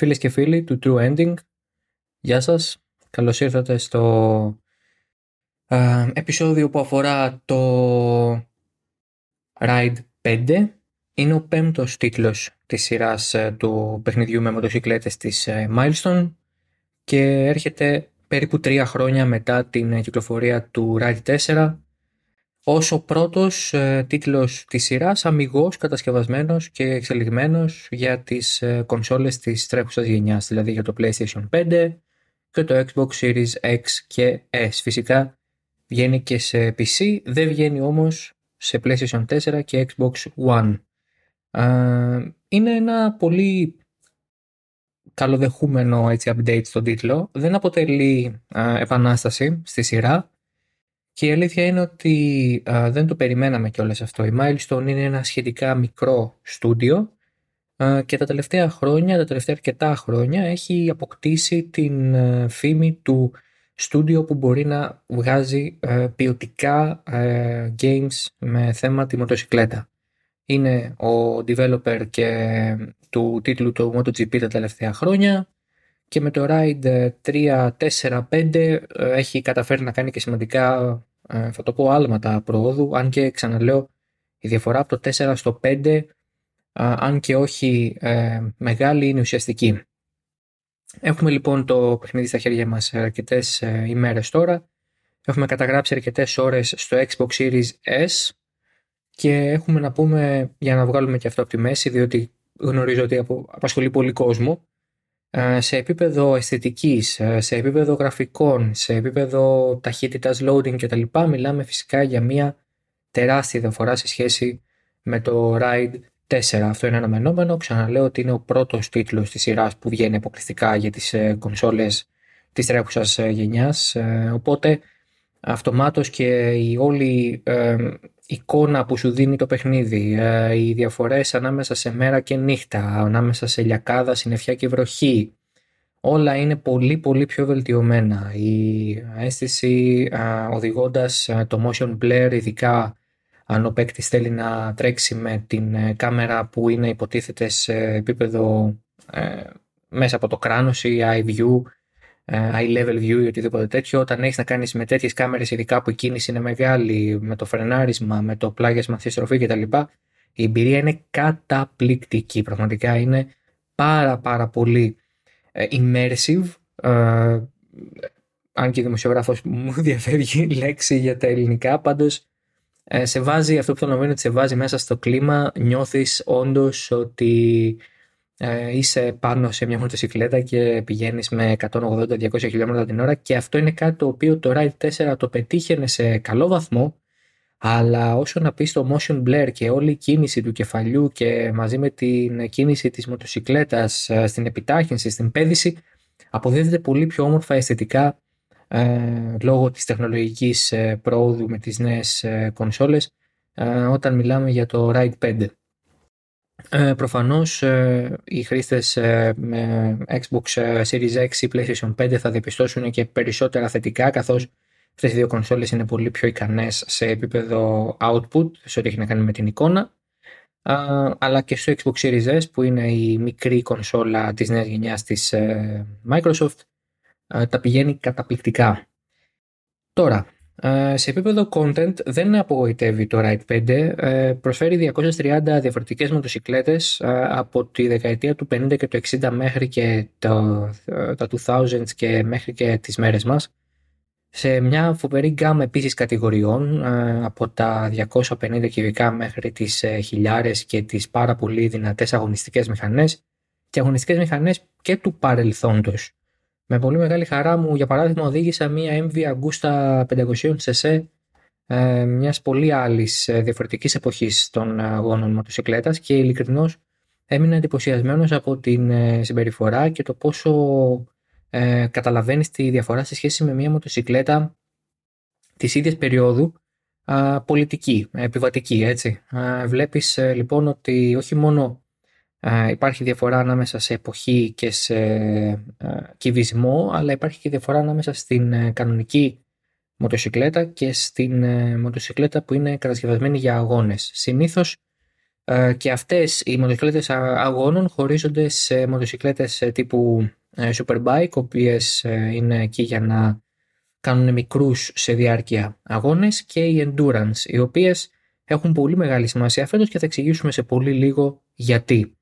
Φίλες και φίλοι του True Ending, γεια σας. Καλώς ήρθατε στο επεισόδιο που αφορά το Ride 5. Είναι ο πέμπτος τίτλος της σειράς ε, του παιχνιδιού με μοτοσυκλέτες της ε, Milestone και έρχεται περίπου τρία χρόνια μετά την ε, κυκλοφορία του Ride 4 ως ο πρώτος ε, τίτλος της σειράς αμυγός κατασκευασμένος και εξελιγμένος για τις ε, κονσόλες της τρέχουσας γενιάς, δηλαδή για το PlayStation 5 και το Xbox Series X και S. Φυσικά βγαίνει και σε PC, δεν βγαίνει όμως σε PlayStation 4 και Xbox One. Είναι ένα πολύ καλοδεχούμενο έτσι, update στον τίτλο. Δεν αποτελεί επανάσταση στη σειρά, και η αλήθεια είναι ότι δεν το περιμέναμε κιόλας αυτό. Η Milestone είναι ένα σχετικά μικρό στούντιο και τα τελευταία χρόνια, τα τελευταία αρκετά χρόνια έχει αποκτήσει την φήμη του στούντιο που μπορεί να βγάζει ποιοτικά games με θέμα τη μοτοσυκλέτα. Είναι ο developer και του τίτλου του MotoGP τα τελευταία χρόνια και με το Ride 3, 4, 5 έχει καταφέρει να κάνει και σημαντικά ε, θα το πω άλματα προόδου, αν και ξαναλέω η διαφορά από το 4 στο 5, αν και όχι ε, μεγάλη, είναι ουσιαστική. Έχουμε λοιπόν το παιχνίδι στα χέρια μας αρκετές ε, ημέρες τώρα. Έχουμε καταγράψει αρκετές ώρες στο Xbox Series S και έχουμε να πούμε για να βγάλουμε και αυτό από τη μέση, διότι γνωρίζω ότι απασχολεί πολύ κόσμο. Ε, σε επίπεδο αισθητικής, ε, σε επίπεδο γραφικών, σε επίπεδο ταχύτητας loading κτλ. Μιλάμε φυσικά για μια τεράστια διαφορά σε σχέση με το Ride 4. Αυτό είναι αναμενόμενο. Ξαναλέω ότι είναι ο πρώτος τίτλος της σειράς που βγαίνει αποκλειστικά για τις ε, κονσόλες της τρέχουσας γενιάς. Οπότε αυτομάτως και η όλη εικόνα που σου δίνει το παιχνίδι, ε, οι διαφορές ανάμεσα σε μέρα και νύχτα, ανάμεσα σε λιακάδα, συννεφιά και βροχή, όλα είναι πολύ πολύ πιο βελτιωμένα. Η αίσθηση οδηγώντας το motion blur, ειδικά αν ο παίκτης θέλει να τρέξει με την ε, κάμερα που είναι υποτίθεται σε επίπεδο ε, μέσα από το κράνος ή eye view, ε, high level view ή οτιδήποτε τέτοιο, όταν έχεις να κάνεις με τέτοιες κάμερες, ειδικά που η κίνηση είναι μεγάλη, με το φρενάρισμα, με το πλάγιασμα στη στροφή κτλ., η εμπειρία είναι καταπληκτική. Πραγματικά είναι πάρα πάρα πολύ ε, immersive. Ε, αν και η δημοσιογράφος μου διαφεύγει λέξη για τα ελληνικά, πάντως σε βάζει, αυτό που θέλω να ότι σε βάζει μέσα στο κλίμα, νιώθεις όντως ότι ε, είσαι πάνω σε μια μοτοσυκλέτα και πηγαίνεις με 180-200 χιλιόμετρα την ώρα και αυτό είναι κάτι το οποίο το Ride 4 το πετύχαινε σε καλό βαθμό αλλά όσο να πεις το motion blur και όλη η κίνηση του κεφαλιού και μαζί με την κίνηση της μοτοσυκλέτας ε, στην επιτάχυνση, στην πέδηση αποδίδεται πολύ πιο όμορφα αισθητικά ε, λόγω της τεχνολογικής ε, πρόοδου με τις νέες ε, κονσόλες όταν μιλάμε για το Ride 5. Ε, προφανώς ε, οι χρήστες ε, με Xbox ε, Series X ή PlayStation 5 θα διαπιστώσουν και περισσότερα θετικά καθώς αυτές οι δύο κονσόλες είναι πολύ πιο ικανές σε επίπεδο output σε ό,τι έχει να κάνει με την εικόνα αλλά και στο Xbox Series S που είναι η μικρή κονσόλα της νέας γενιάς της Microsoft τα πηγαίνει καταπληκτικά. Τώρα, ε, σε επίπεδο content δεν απογοητεύει το Ride 5. Ε, προσφέρει 230 διαφορετικές μοτοσυκλέτες ε, από τη δεκαετία του 50 και του 60 μέχρι και το, τα 2000 και μέχρι και τις μέρες μας. Σε μια φοβερή γκάμα επίσης κατηγοριών από τα 250 κυβικά μέχρι τις χιλιάρες και τις πάρα πολύ δυνατές αγωνιστικές μηχανές και αγωνιστικές μηχανές και του παρελθόντος. Με πολύ μεγάλη χαρά μου, για παράδειγμα, οδήγησα μία MV Agusta 500 cc ε, μιας πολύ άλλης ε, διαφορετικής εποχής των αγώνων μοτοσυκλέτας και ειλικρινώς έμεινα εντυπωσιασμένος από την ε, συμπεριφορά και το πόσο ε, καταλαβαίνεις τη διαφορά σε σχέση με μια μοτοσυκλέτα της ίδιας περίοδου πολιτική, επιβατική έτσι. βλέπεις λοιπόν ότι όχι μόνο υπάρχει διαφορά ανάμεσα σε εποχή και σε κυβισμό, αλλά υπάρχει και διαφορά ανάμεσα στην ε, κανονική μοτοσυκλέτα και στην ε, μοτοσυκλέτα που είναι κατασκευασμένη για αγώνες. Συνήθως Ε, και αυτές οι μοτοσυκλέτες αγώνων χωρίζονται σε μοτοσυκλέτες ε, τύπου ε, Superbike, οι οποίες είναι εκεί για να κάνουν μικρούς σε διάρκεια αγώνες και οι Endurance, οι οποίες έχουν πολύ μεγάλη σημασία φέτος και θα εξηγήσουμε σε πολύ λίγο γιατί.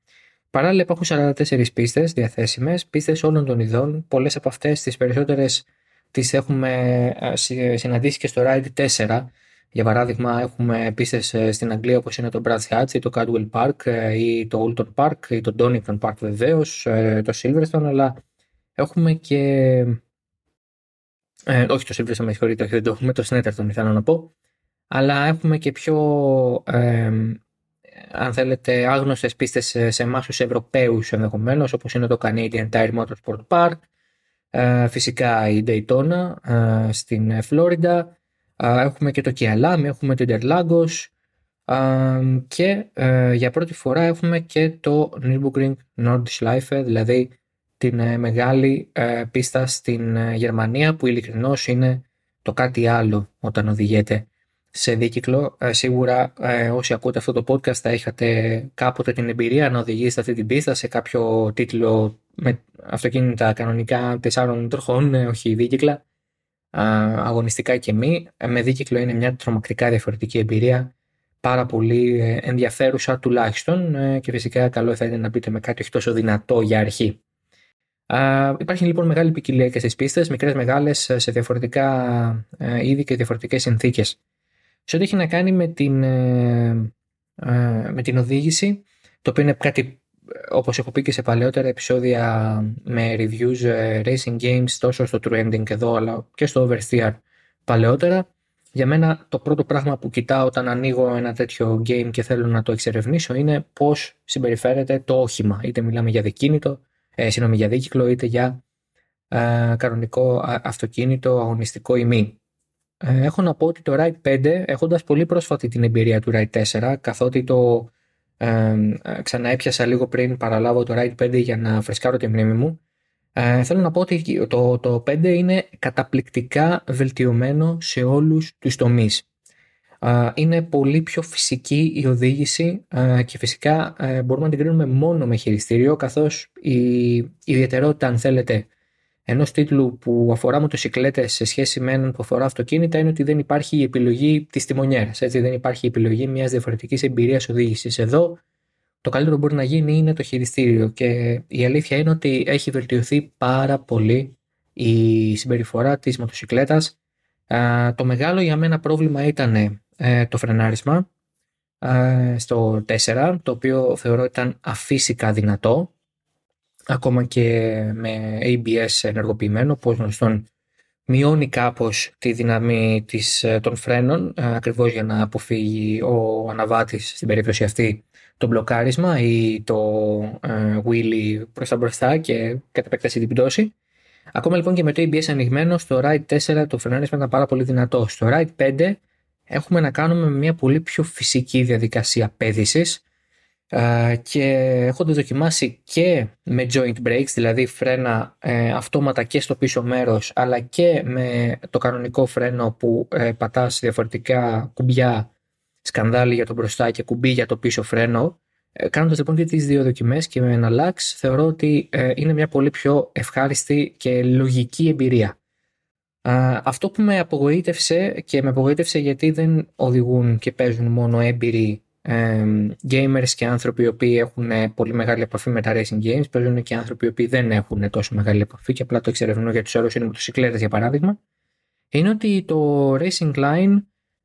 Παράλληλα υπάρχουν 44 πίστες διαθέσιμες, πίστες όλων των ειδών, πολλές από αυτές τις περισσότερες τις έχουμε συναντήσει και στο Ride 4, για παράδειγμα, έχουμε πίστες ε, στην Αγγλία όπως είναι το Brad's Hatch ή το Cadwell Park ε, ή το Alton Park ή το Donington Park βεβαίως, ε, το Silverstone, αλλά έχουμε και. Ε, όχι το Silverstone, με συγχωρείτε, όχι δεν το έχουμε, το Snetterton ήθελα να πω. Αλλά έχουμε και πιο, ε, αν θέλετε, άγνωστες πίστες σε εμάς τους Ευρωπαίους ενδεχομένως, όπως είναι το Canadian Tire Motorsport Park, ε, φυσικά η Daytona ε, στην Φλόριντα, έχουμε και το Κιαλάμι, έχουμε το Interlagos και ε, για πρώτη φορά έχουμε και το Nürburgring Nordschleife, δηλαδή την ε, μεγάλη ε, πίστα στην Γερμανία που ειλικρινώς είναι το κάτι άλλο όταν οδηγείτε σε δίκυκλο. Σίγουρα όσοι ακούτε αυτό το podcast θα είχατε κάποτε την εμπειρία να οδηγήσετε αυτή την πίστα σε κάποιο τίτλο με αυτοκίνητα κανονικά τεσσάρων τροχών, όχι δίκυκλα αγωνιστικά και μη. Ε, με δίκυκλο είναι μια τρομακτικά διαφορετική εμπειρία, πάρα πολύ ε, ενδιαφέρουσα τουλάχιστον ε, και φυσικά καλό θα είναι να μπείτε με κάτι όχι τόσο δυνατό για αρχή. Υπάρχει λοιπόν μεγάλη ποικιλία και στις πίστες, μικρές μεγάλες σε διαφορετικά είδη και διαφορετικές συνθήκες. Σε ό,τι έχει να κάνει με την, με την οδήγηση, το οποίο είναι κάτι όπως έχω πει και σε παλαιότερα επεισόδια με reviews ε, racing games τόσο στο Trending εδώ αλλά και στο Oversteer παλαιότερα για μένα το πρώτο πράγμα που κοιτάω όταν ανοίγω ένα τέτοιο game και θέλω να το εξερευνήσω είναι πώς συμπεριφέρεται το όχημα είτε μιλάμε για δικίνητο, ε, συγγνώμη για δίκυκλο είτε για ε, κανονικό αυτοκίνητο αγωνιστικό ή μη. Ε, έχω να πω ότι το Ride 5 έχοντας πολύ πρόσφατη την εμπειρία του Ride 4 καθότι το ε, ξανά έπιασα λίγο πριν παραλάβω το Ride 5 για να φρεσκάρω τη μνήμη μου. Ε, θέλω να πω ότι το, το 5 είναι καταπληκτικά βελτιωμένο σε όλους τους τομείς. Ε, είναι πολύ πιο φυσική η οδήγηση ε, και φυσικά ε, μπορούμε να την κρίνουμε μόνο με χειριστήριο καθώς η, η ιδιαιτερότητα αν θέλετε ενός τίτλου που αφορά μοτοσυκλέτες σε σχέση με έναν που αφορά αυτοκίνητα είναι ότι δεν υπάρχει η επιλογή της τιμονιέρας. Έτσι, δεν υπάρχει η επιλογή μιας διαφορετικής εμπειρίας οδήγησης. Εδώ το καλύτερο που μπορεί να γίνει είναι το χειριστήριο και η αλήθεια είναι ότι έχει βελτιωθεί πάρα πολύ η συμπεριφορά της μοτοσυκλέτας. Το μεγάλο για μένα πρόβλημα ήταν ε, το φρενάρισμα στο 4, το οποίο θεωρώ ήταν αφύσικα δυνατό ακόμα και με ABS ενεργοποιημένο, όπως γνωστόν μειώνει κάπως τη δύναμη της, ε, των φρένων, ε, ακριβώς για να αποφύγει ο αναβάτης, στην περίπτωση αυτή, το μπλοκάρισμα ή το ε, wheelie προς τα μπροστά και κατ' επέκταση την πτώση. Ακόμα λοιπόν και με το ABS ανοιγμένο, στο Ride 4 το φρενάρισμα ήταν πάρα πολύ δυνατό. Στο Ride 5 έχουμε να κάνουμε μια πολύ πιο φυσική διαδικασία πέδησης, και έχοντας δοκιμάσει και με joint brakes, δηλαδή φρένα ε, αυτόματα και στο πίσω μέρος, αλλά και με το κανονικό φρένο που ε, πατάς διαφορετικά κουμπιά, σκανδάλι για το μπροστά και κουμπί για το πίσω φρένο, ε, κάνοντας λοιπόν και τις δύο δοκιμές και με ένα lax, θεωρώ ότι ε, είναι μια πολύ πιο ευχάριστη και λογική εμπειρία. αυτό που με απογοήτευσε και με απογοήτευσε γιατί δεν οδηγούν και παίζουν μόνο έμπειροι gamers και άνθρωποι οι οποίοι έχουν ε, πολύ μεγάλη επαφή με τα racing games, παίζουν και άνθρωποι οι οποίοι δεν έχουν τόσο μεγάλη επαφή και απλά το εξερευνούν για τους άλλους είναι μοτοσυκλέτες για παράδειγμα, είναι ότι το racing line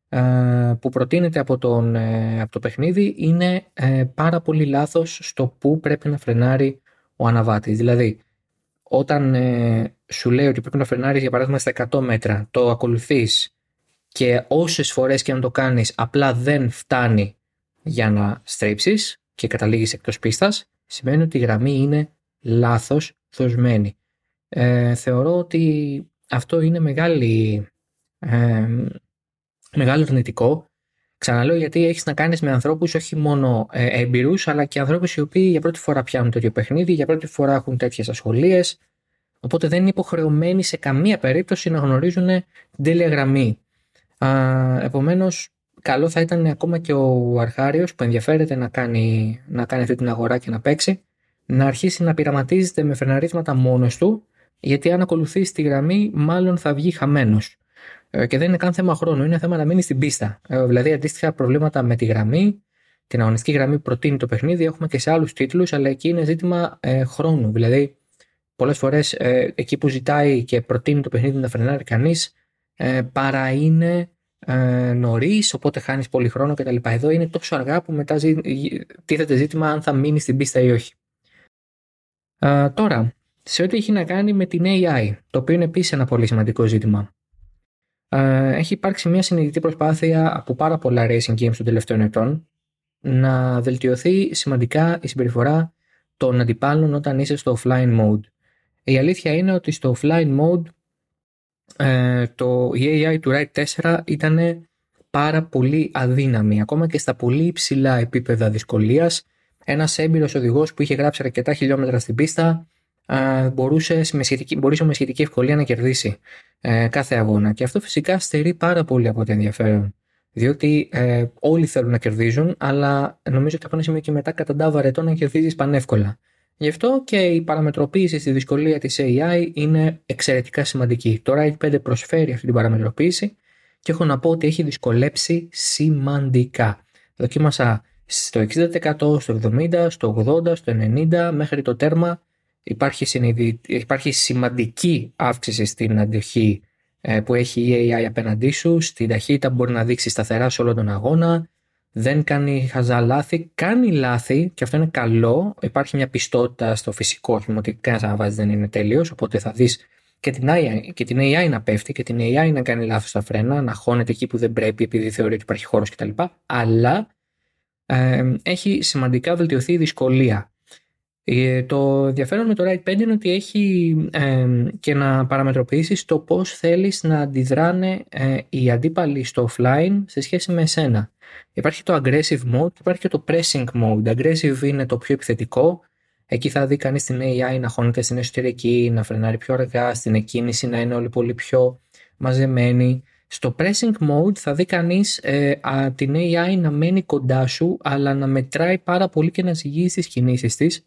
ε, που προτείνεται από, τον, ε, από το παιχνίδι είναι πάρα πολύ λάθος στο που πρέπει να φρενάρει ο αναβάτης. Δηλαδή, όταν σου λέει ότι πρέπει να φρενάρεις για παράδειγμα στα 100 μέτρα, το ακολουθείς και όσες φορές και αν το κάνεις απλά δεν φτάνει για να στρίψεις και καταλήγεις εκτός πίστας, σημαίνει ότι η γραμμή είναι λάθος δοσμένη. Ε, θεωρώ ότι αυτό είναι μεγάλη, ε, μεγάλο αρνητικό. Ξαναλέω γιατί έχεις να κάνεις με ανθρώπους όχι μόνο ε, έμπειρους, αλλά και ανθρώπους οι οποίοι για πρώτη φορά πιάνουν τέτοιο παιχνίδι, για πρώτη φορά έχουν τέτοιες ασχολίες, οπότε δεν είναι υποχρεωμένοι σε καμία περίπτωση να γνωρίζουν την τέλεια γραμμή. Επομένως, καλό θα ήταν ακόμα και ο αρχάριος που ενδιαφέρεται να κάνει, να κάνει αυτή την αγορά και να παίξει να αρχίσει να πειραματίζεται με φρεναρίσματα μόνος του γιατί αν ακολουθήσει τη γραμμή μάλλον θα βγει χαμένος. Ε, και δεν είναι καν θέμα χρόνου, είναι θέμα να μείνει στην πίστα. Ε, δηλαδή αντίστοιχα προβλήματα με τη γραμμή, την αγωνιστική γραμμή που προτείνει το παιχνίδι έχουμε και σε άλλους τίτλους αλλά εκεί είναι ζήτημα ε, χρόνου. Δηλαδή πολλές φορές ε, εκεί που ζητάει και προτείνει το παιχνίδι να φρενάρει κανείς ε, παρά είναι ε, νωρίς, οπότε χάνεις πολύ χρόνο κτλ. Εδώ είναι τόσο αργά που μετά ζή, τίθεται ζήτημα αν θα μείνει στην πίστα ή όχι. Ε, τώρα, σε ό,τι έχει να κάνει με την AI, το οποίο είναι επίσης ένα πολύ σημαντικό ζήτημα. Ε, έχει υπάρξει μια συνειδητή προσπάθεια από πάρα πολλά racing games των τελευταίων ετών να βελτιωθεί σημαντικά η συμπεριφορά των αντιπάλων όταν είσαι στο offline mode. Η αλήθεια είναι ότι στο offline mode ε, το, η AI του Ride 4 ήταν πάρα πολύ αδύναμη, ακόμα και στα πολύ υψηλά επίπεδα δυσκολίας. Ένας έμπειρος οδηγός που είχε γράψει αρκετά χιλιόμετρα στην πίστα ε, μπορούσε, με σχετική, μπορούσε με σχετική ευκολία να κερδίσει ε, κάθε αγώνα. Και αυτό φυσικά στερεί πάρα πολύ από το ενδιαφέρον. Διότι ε, όλοι θέλουν να κερδίζουν, αλλά νομίζω ότι από ένα σημείο και μετά καταντά βαρετό να κερδίζεις πανεύκολα. Γι' αυτό και η παραμετροποίηση στη δυσκολία της AI είναι εξαιρετικά σημαντική. Το Ride 5 προσφέρει αυτή την παραμετροποίηση και έχω να πω ότι έχει δυσκολέψει σημαντικά. Δοκίμασα στο 60%, στο 70%, στο 80%, στο 90% μέχρι το τέρμα υπάρχει, συνειδη... υπάρχει σημαντική αύξηση στην αντοχή ε, που έχει η AI απέναντί σου, στην ταχύτητα που μπορεί να δείξει σταθερά σε όλο τον αγώνα, δεν κάνει χαζά λάθη, κάνει λάθη και αυτό είναι καλό. Υπάρχει μια πιστότητα στο φυσικό, πούμε, ότι κανένας αναβάζει δεν είναι τέλειος. Οπότε θα δεις και, την AI, και την AI να πέφτει και την AI να κάνει λάθος στα φρένα, να χώνεται εκεί που δεν πρέπει επειδή θεωρεί ότι υπάρχει χώρος κτλ. Αλλά ε, έχει σημαντικά βελτιωθεί η δυσκολία. Ε, το ενδιαφέρον με το Ride 5 είναι ότι έχει ε, και να παραμετροποιήσεις το πώς θέλεις να αντιδράνε ε, οι αντίπαλοι στο offline σε σχέση με εσένα. Υπάρχει το aggressive mode και υπάρχει και το pressing mode. Aggressive είναι το πιο επιθετικό. Εκεί θα δει κανείς την AI να χώνεται στην εσωτερική, να φρενάρει πιο αργά, στην εκκίνηση να είναι όλοι πολύ πιο μαζεμένοι. Στο pressing mode θα δει κανείς ε, την AI να μένει κοντά σου, αλλά να μετράει πάρα πολύ και να ζυγίζει τις κινήσεις της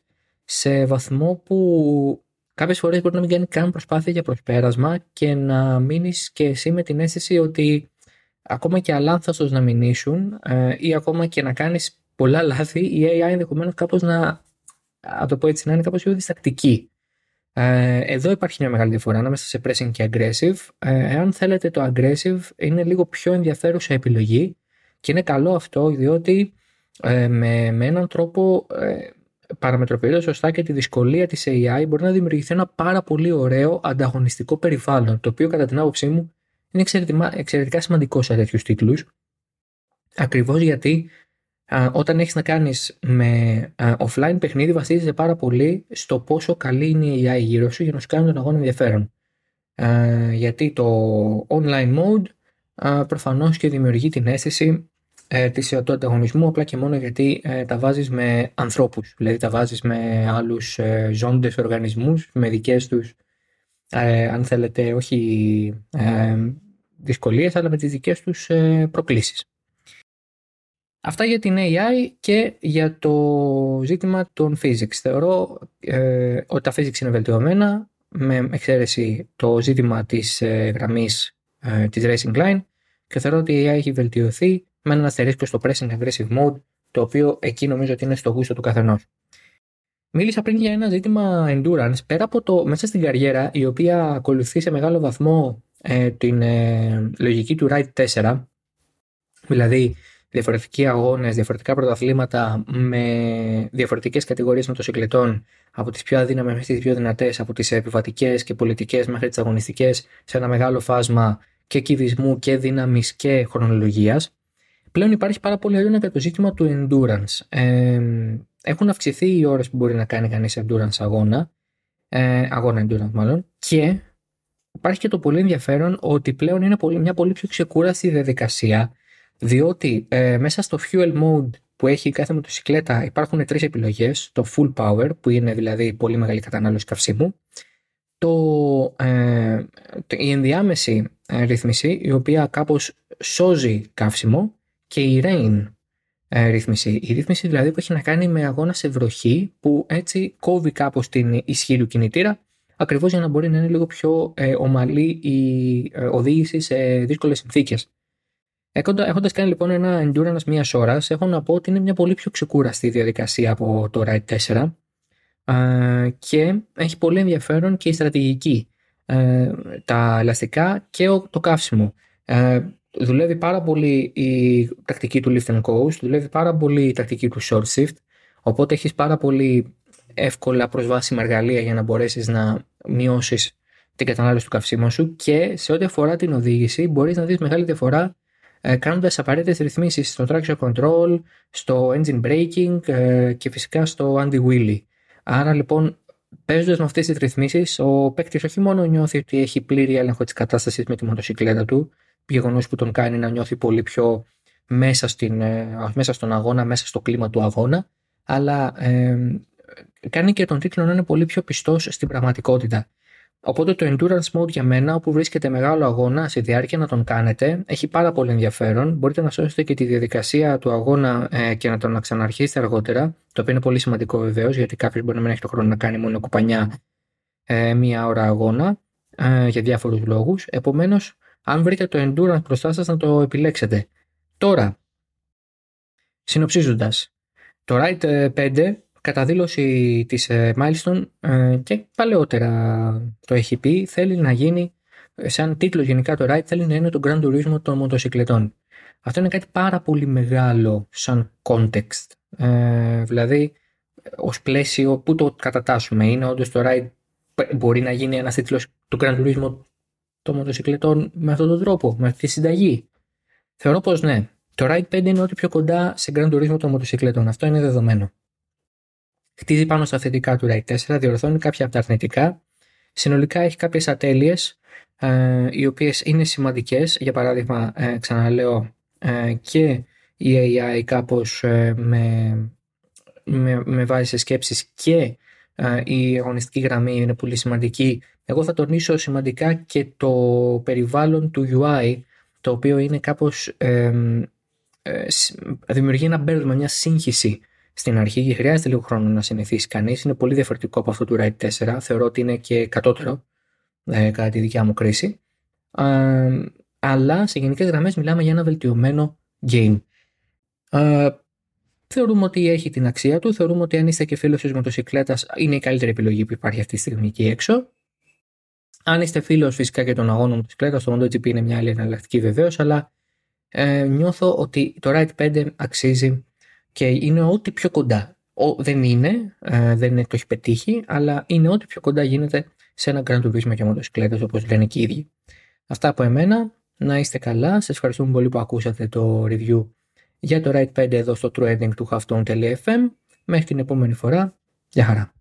σε βαθμό που κάποιες φορές μπορεί να μην κάνει καν προσπάθεια για προσπέρασμα και να μείνεις και εσύ με την αίσθηση ότι ακόμα και αλάνθαστος να μηνύσουν ε, ή ακόμα και να κάνεις πολλά λάθη, η AI ενδεχομένως κάπως να, να το πω έτσι, να είναι κάπως πιο διστακτική. Ε, εδώ υπάρχει μια μεγάλη διαφορά ανάμεσα σε pressing και aggressive. Ε, εάν θέλετε το aggressive είναι λίγο πιο ενδιαφέρουσα επιλογή και είναι καλό αυτό διότι ε, με, με έναν τρόπο ε, παραμετροποιώντας σωστά και τη δυσκολία της AI μπορεί να δημιουργηθεί ένα πάρα πολύ ωραίο ανταγωνιστικό περιβάλλον το οποίο κατά την άποψή μου είναι εξαιρετικά, εξαιρετικά σημαντικό σε τέτοιους τίτλους. Ακριβώς γιατί α, όταν έχεις να κάνεις με offline παιχνίδι, βασίζεται πάρα πολύ στο πόσο καλή είναι η AI γύρω σου για να σου κάνει τον αγώνα ενδιαφέρον. γιατί το online mode προφανώς και δημιουργεί την αίσθηση ε, της, του ανταγωνισμού απλά και μόνο γιατί ε, τα βάζεις με ανθρώπους, δηλαδή τα βάζεις με άλλους ε, ζώντες οργανισμούς, με δικές τους ε, αν θέλετε, όχι ε, δυσκολίες, αλλά με τις δικές τους ε, προκλήσεις. Αυτά για την AI και για το ζήτημα των physics. Θεωρώ ε, ότι τα physics είναι βελτιωμένα, με εξαίρεση το ζήτημα της ε, γραμμής ε, της Racing Line και θεωρώ ότι η AI έχει βελτιωθεί με έναν αστερίσκο στο pressing aggressive mode, το οποίο εκεί νομίζω ότι είναι στο γούστο του καθενός. Μίλησα πριν για ένα ζήτημα endurance. Πέρα από το μέσα στην καριέρα, η οποία ακολουθεί σε μεγάλο βαθμό ε, την ε, λογική του Ride 4, δηλαδή διαφορετικοί αγώνες, διαφορετικά πρωταθλήματα με διαφορετικές κατηγορίες μοτοσυκλετών από τις πιο αδύναμες μέχρι τις πιο δυνατές, από τις επιβατικές και πολιτικές μέχρι τις αγωνιστικές σε ένα μεγάλο φάσμα και κυβισμού και δύναμης και χρονολογίας. Πλέον υπάρχει πάρα πολύ έντονα και το ζήτημα του endurance. Ε, έχουν αυξηθεί οι ώρες που μπορεί να κάνει κανείς endurance αγώνα, ε, αγώνα endurance μάλλον, και υπάρχει και το πολύ ενδιαφέρον ότι πλέον είναι πολύ, μια πολύ πιο ξεκούραστη διαδικασία, διότι ε, μέσα στο fuel mode που έχει κάθε μοτοσυκλέτα υπάρχουν τρεις επιλογές, το full power που είναι δηλαδή πολύ μεγάλη κατανάλωση καυσίμου, το, ε, η ενδιάμεση ε, ρύθμιση η οποία κάπως σώζει καύσιμο και η Rain ε, ρύθμιση. Η ρύθμιση δηλαδή που έχει να κάνει με αγώνας σε βροχή που έτσι κόβει κάπως την ισχύ του κινητήρα ακριβώς για να μπορεί να είναι λίγο πιο ε, ομαλή η ε, οδήγηση σε δύσκολες συνθήκες. Έχοντα κάνει λοιπόν ένα endurance μία ώρας, έχω να πω ότι είναι μια πολύ πιο ξεκούραστη διαδικασία από το Ride 4 και έχει πολύ ενδιαφέρον και η στρατηγική. Ε, τα ελαστικά και το καύσιμο. Ε, δουλεύει πάρα πολύ η τακτική του lift and coast, δουλεύει πάρα πολύ η τακτική του short shift, οπότε έχεις πάρα πολύ εύκολα προσβάσιμα εργαλεία για να μπορέσεις να μειώσεις την κατανάλωση του καυσίμου σου και σε ό,τι αφορά την οδήγηση μπορείς να δεις μεγάλη διαφορά ε, κάνοντας απαραίτητες ρυθμίσεις στο traction control, στο engine braking ε, και φυσικά στο anti-wheelie. Άρα λοιπόν παίζοντας με αυτές τις ρυθμίσεις, ο παίκτης όχι μόνο νιώθει ότι έχει πλήρη έλεγχο της κατάστασης με τη μοτοσυκλέτα του, γεγονός που τον κάνει να νιώθει πολύ πιο μέσα, στην, ε, μέσα στον αγώνα, μέσα στο κλίμα του αγώνα, αλλά ε, κάνει και τον τίτλο να είναι πολύ πιο πιστός στην πραγματικότητα. Οπότε το endurance mode για μένα, όπου βρίσκεται μεγάλο αγώνα στη διάρκεια να τον κάνετε, έχει πάρα πολύ ενδιαφέρον. Μπορείτε να σώσετε και τη διαδικασία του αγώνα ε, και να τον ξαναρχίσετε αργότερα, το οποίο είναι πολύ σημαντικό βεβαίως, γιατί κάποιος μπορεί να μην έχει το χρόνο να κάνει μόνο κουπανιά ε, μία ώρα αγώνα ε, για διάφορους λόγους. Επομένως, αν βρείτε το endurance μπροστά σας, να το επιλέξετε. Τώρα, συνοψίζοντας, το Ride 5 κατά δήλωση της ε, Milestone ε, και παλαιότερα το έχει πει, θέλει να γίνει, σαν τίτλο γενικά το Ride, θέλει να είναι το Grand Turismo των μοτοσυκλετών. Αυτό είναι κάτι πάρα πολύ μεγάλο σαν context. Ε, δηλαδή, ως πλαίσιο που το κατατάσσουμε. Είναι όντως το Ride μπορεί να γίνει ένας τίτλος του Grand Turismo των μοτοσυκλετών με αυτόν τον τρόπο, με αυτή τη συνταγή. Θεωρώ πως ναι. Το Ride 5 είναι ό,τι πιο κοντά σε Grand Turismo των μοτοσυκλετών. Αυτό είναι δεδομένο. Χτίζει πάνω στα θετικά του Rai 4, διορθώνει κάποια από τα αρνητικά. Συνολικά έχει κάποιες ατέλειες, ε, οι οποίες είναι σημαντικές. Για παράδειγμα, ε, ξαναλέω, ε, και η AI κάπως ε, με, με, με βάζει σε σκέψεις και ε, η αγωνιστική γραμμή είναι πολύ σημαντική. Εγώ θα τονίσω σημαντικά και το περιβάλλον του UI, το οποίο είναι κάπως δημιουργεί ένα μπέρδεμα, μια σύγχυση στην αρχή και χρειάζεται λίγο χρόνο να συνηθίσει κανείς. Είναι πολύ διαφορετικό από αυτό του Ride 4. Θεωρώ ότι είναι και κατώτερο ε, κατά τη δικιά μου κρίση. Ε, αλλά σε γενικές γραμμές μιλάμε για ένα βελτιωμένο game. Ε, θεωρούμε ότι έχει την αξία του. Θεωρούμε ότι αν είστε και φίλος της μοτοσυκλέτας, είναι η καλύτερη επιλογή που υπάρχει αυτή τη στιγμή εκεί έξω. Αν είστε φίλος φυσικά και των αγώνων μοτοσυκλέτας, το MotoGP είναι μια άλλη εναλλακτική βεβαίως, αλλά ε, νιώθω ότι το Ride 5 αξίζει και είναι ό,τι πιο κοντά. Ο, δεν είναι, ε, δεν είναι, το έχει πετύχει, αλλά είναι ό,τι πιο κοντά γίνεται σε ένα Grand Turismo και μοτοσυκλέτες όπως λένε και οι ίδιοι. Αυτά από εμένα, να είστε καλά, σας ευχαριστούμε πολύ που ακούσατε το review για το Ride 5 εδώ στο TrueEnding του Halftone.fm. Μέχρι την επόμενη φορά, γεια χαρά.